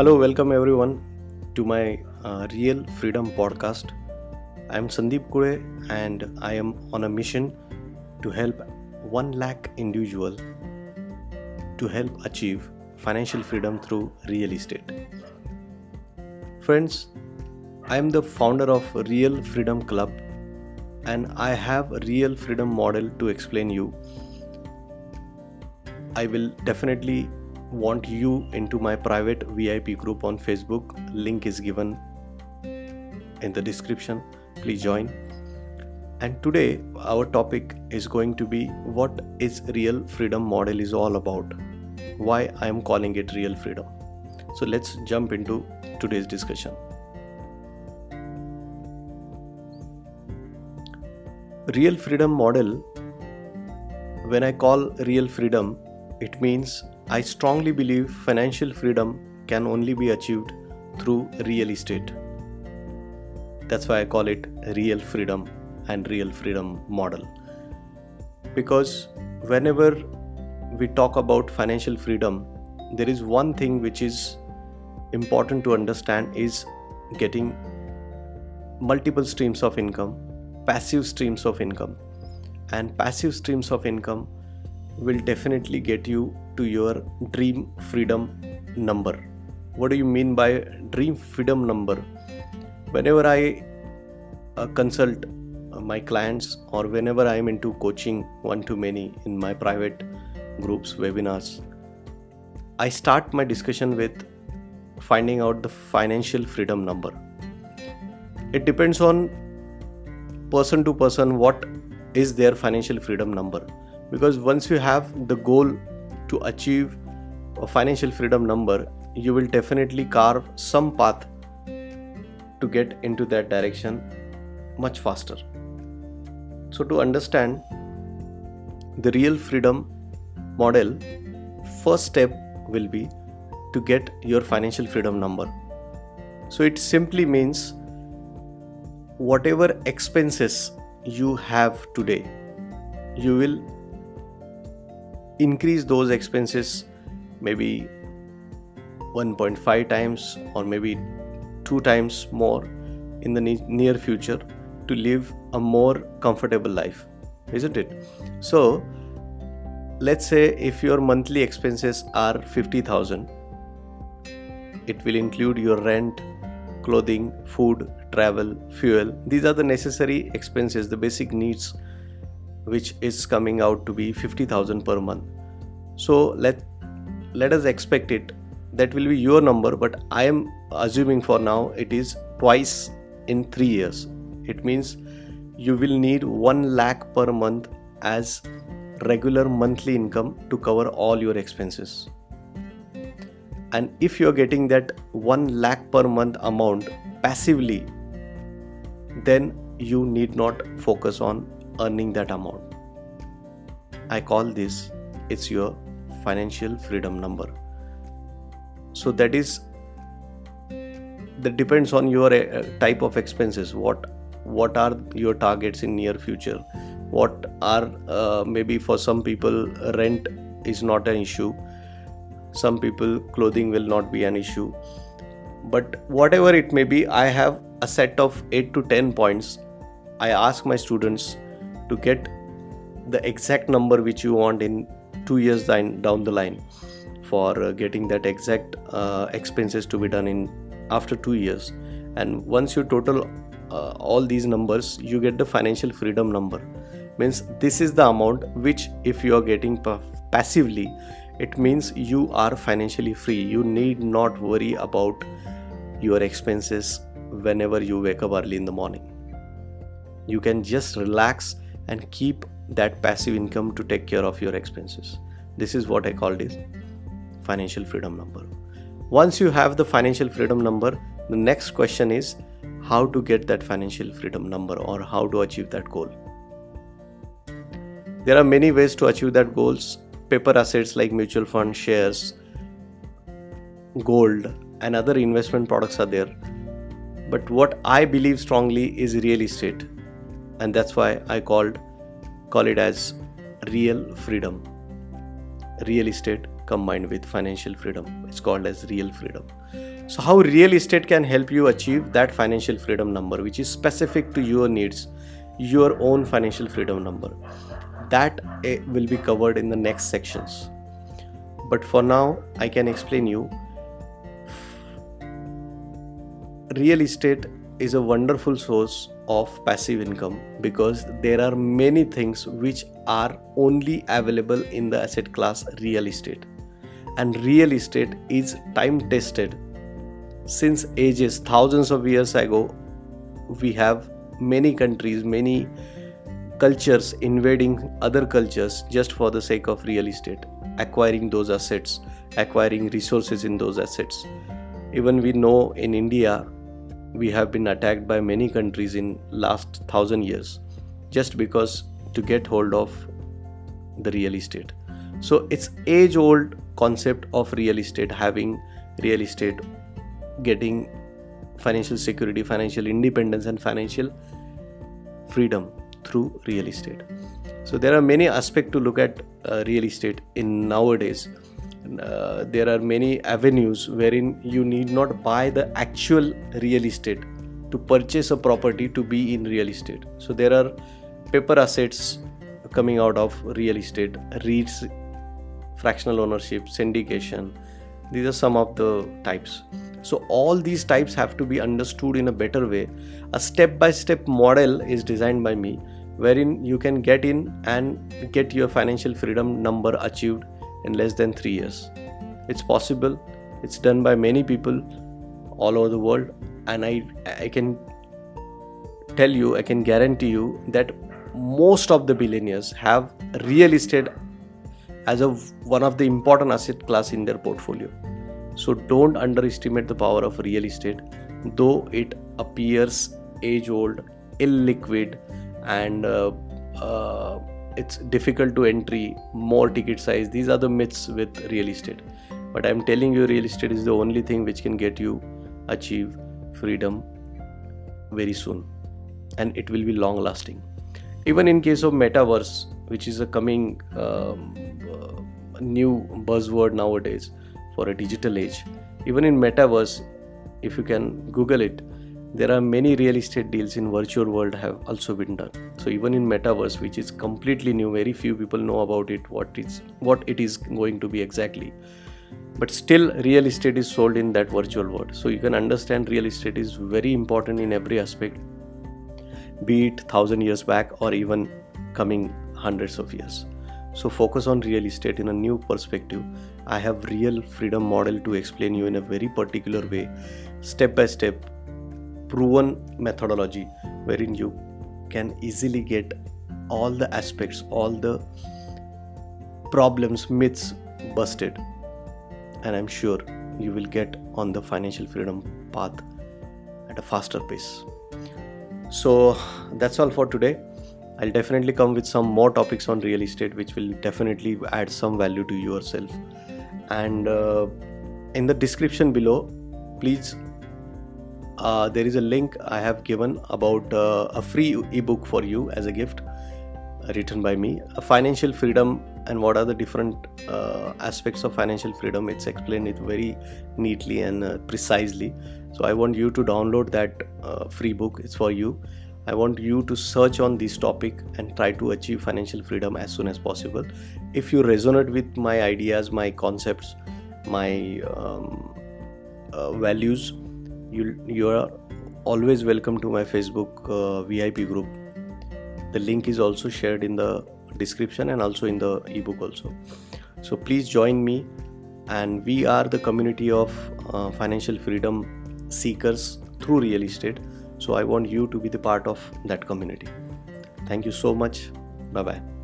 Hello, welcome everyone to my uh, Real Freedom podcast. I am Sandeep Kule and I am on a mission to help 1 lakh individual to help achieve financial freedom through real estate. Friends, I am the founder of Real Freedom Club and I have a real freedom model to explain you. I will definitely want you into my private VIP group on Facebook. Link is given in the description. Please join. And today our topic is going to be what is real freedom model is all about. Why I am calling it real freedom. So let's jump into today's discussion. Real freedom model when I call real freedom it means I strongly believe financial freedom can only be achieved through real estate. That's why I call it real freedom and real freedom model. Because whenever we talk about financial freedom, there is one thing which is important to understand is getting multiple streams of income, passive streams of income. And passive streams of income will definitely get you to your dream freedom number. What do you mean by dream freedom number? Whenever I uh, consult uh, my clients or whenever I am into coaching one to many in my private groups, webinars, I start my discussion with finding out the financial freedom number. It depends on person to person what is their financial freedom number because once you have the goal to achieve a financial freedom number you will definitely carve some path to get into that direction much faster. So to understand the real freedom model first step will be to get your financial freedom number. So it simply means whatever expenses you have today you will increase those expenses maybe 1.5 times or maybe two times more in the near future to live a more comfortable life isn't it? So let's say if your monthly expenses are 50000 it will include your rent clothing food travel fuel. These are the necessary expenses the basic needs which is coming out to be 50000 per month. So let let us expect it. That will be your number but i am assuming for now it is twice in 3 years. It means you will need 1 lakh per month as regular monthly income to cover all your expenses. And if you are getting that 1 lakh per month amount passively then you need not focus on earning that amount. I call this it's your financial freedom number. So that is that depends on your uh, type of expenses. What what are your targets in near future? What are uh, maybe for some people rent is not an issue. Some people clothing will not be an issue. But whatever it may be, I have a set of 8 to 10 points. I ask my students to get the exact number which you want in two years down the line for uh, getting that exact uh, expenses to be done in after two years. And once you total uh, all these numbers you get the financial freedom number. Means this is the amount which if you are getting passively it means you are financially free. You need not worry about your expenses whenever you wake up early in the morning. You can just relax and keep that passive income to take care of your expenses. This is what i call this financial freedom number. Once you have the financial freedom number the next question is how to get that financial freedom number or how to achieve that goal. There are many ways to achieve that goals. Paper assets like mutual fund shares gold and other investment products are there. But what i believe strongly is real estate and that's why I called call it as real freedom. Real estate combined with financial freedom. It's called as real freedom. so how real estate can help you achieve that financial freedom number which is specific to your needs your own financial freedom number that eh, will be covered in the next sections but for now i can explain you real estate is a wonderful source of passive income because there are many things which are only available in the asset class real estate. And real estate is time tested. Since ages thousands of years ago we have many countries many cultures invading other cultures just for the sake of real estate acquiring those assets acquiring resources in those assets. Even we know in india we have been attacked by many countries in last 1000 years just because to get hold of the real estate. So it's age old concept of real estate having real estate getting financial security financial independence and financial freedom through real estate. So there are many aspects to look at uh, real estate in nowadays uh, there are many avenues wherein you need not buy the actual real estate to purchase a property to be in real estate. So there are paper assets coming out of real estate REITs fractional ownership syndication. These are some of the types. So all these types have to be understood in a better way. A step by step model is designed by me wherein you can get in and get your financial freedom number achieved in less than 3 years. It's possible, it's done by many people all over the world, and I, I can tell you, I can guarantee you that most of the billionaires have real estate as a one of the important asset class in their portfolio. So don't underestimate the power of real estate, though it appears age old, illiquid, and uh, uh, it's difficult to entry more ticket size. These are the myths with real estate. But i'm telling you real estate is the only thing which can get you achieve freedom very soon. And it will be long lasting. Even in case of metaverse which is a coming um, uh, new buzzword nowadays for a digital age even in metaverse if you can google it there are many real estate deals in virtual world have also been done. So even in metaverse which is completely new very few people know about it what it's what it is going to be exactly. But still real estate is sold in that virtual world. So you can understand real estate is very important in every aspect be it 1000 years back or even coming hundreds of years. So focus on real estate in a new perspective. I have real freedom model to explain you in a very particular way step by step proven methodology wherein you can easily get all the aspects, all the problems, myths busted. And I'm sure you will get on the financial freedom path at a faster pace. So that's all for today. I'll definitely come with some more topics on real estate, which will definitely add some value to yourself. And uh, in the description below, please uh, there is a link I have given about uh, a free ebook for you as a gift uh, written by me. Financial freedom and what are the different uh, aspects of financial freedom it's explained it very neatly and uh, precisely. So i want you to download that uh, free book. It's for you. I want you to search on this topic and try to achieve financial freedom as soon as possible. If you resonate with my ideas my concepts my um, values you you are always welcome to my facebook uh, vip group. The link is also shared in the description and also in the ebook also. So please join me. And we are the community of uh, financial freedom seekers through real estate. So i want you to be the part of that community. Thank you so much. Bye bye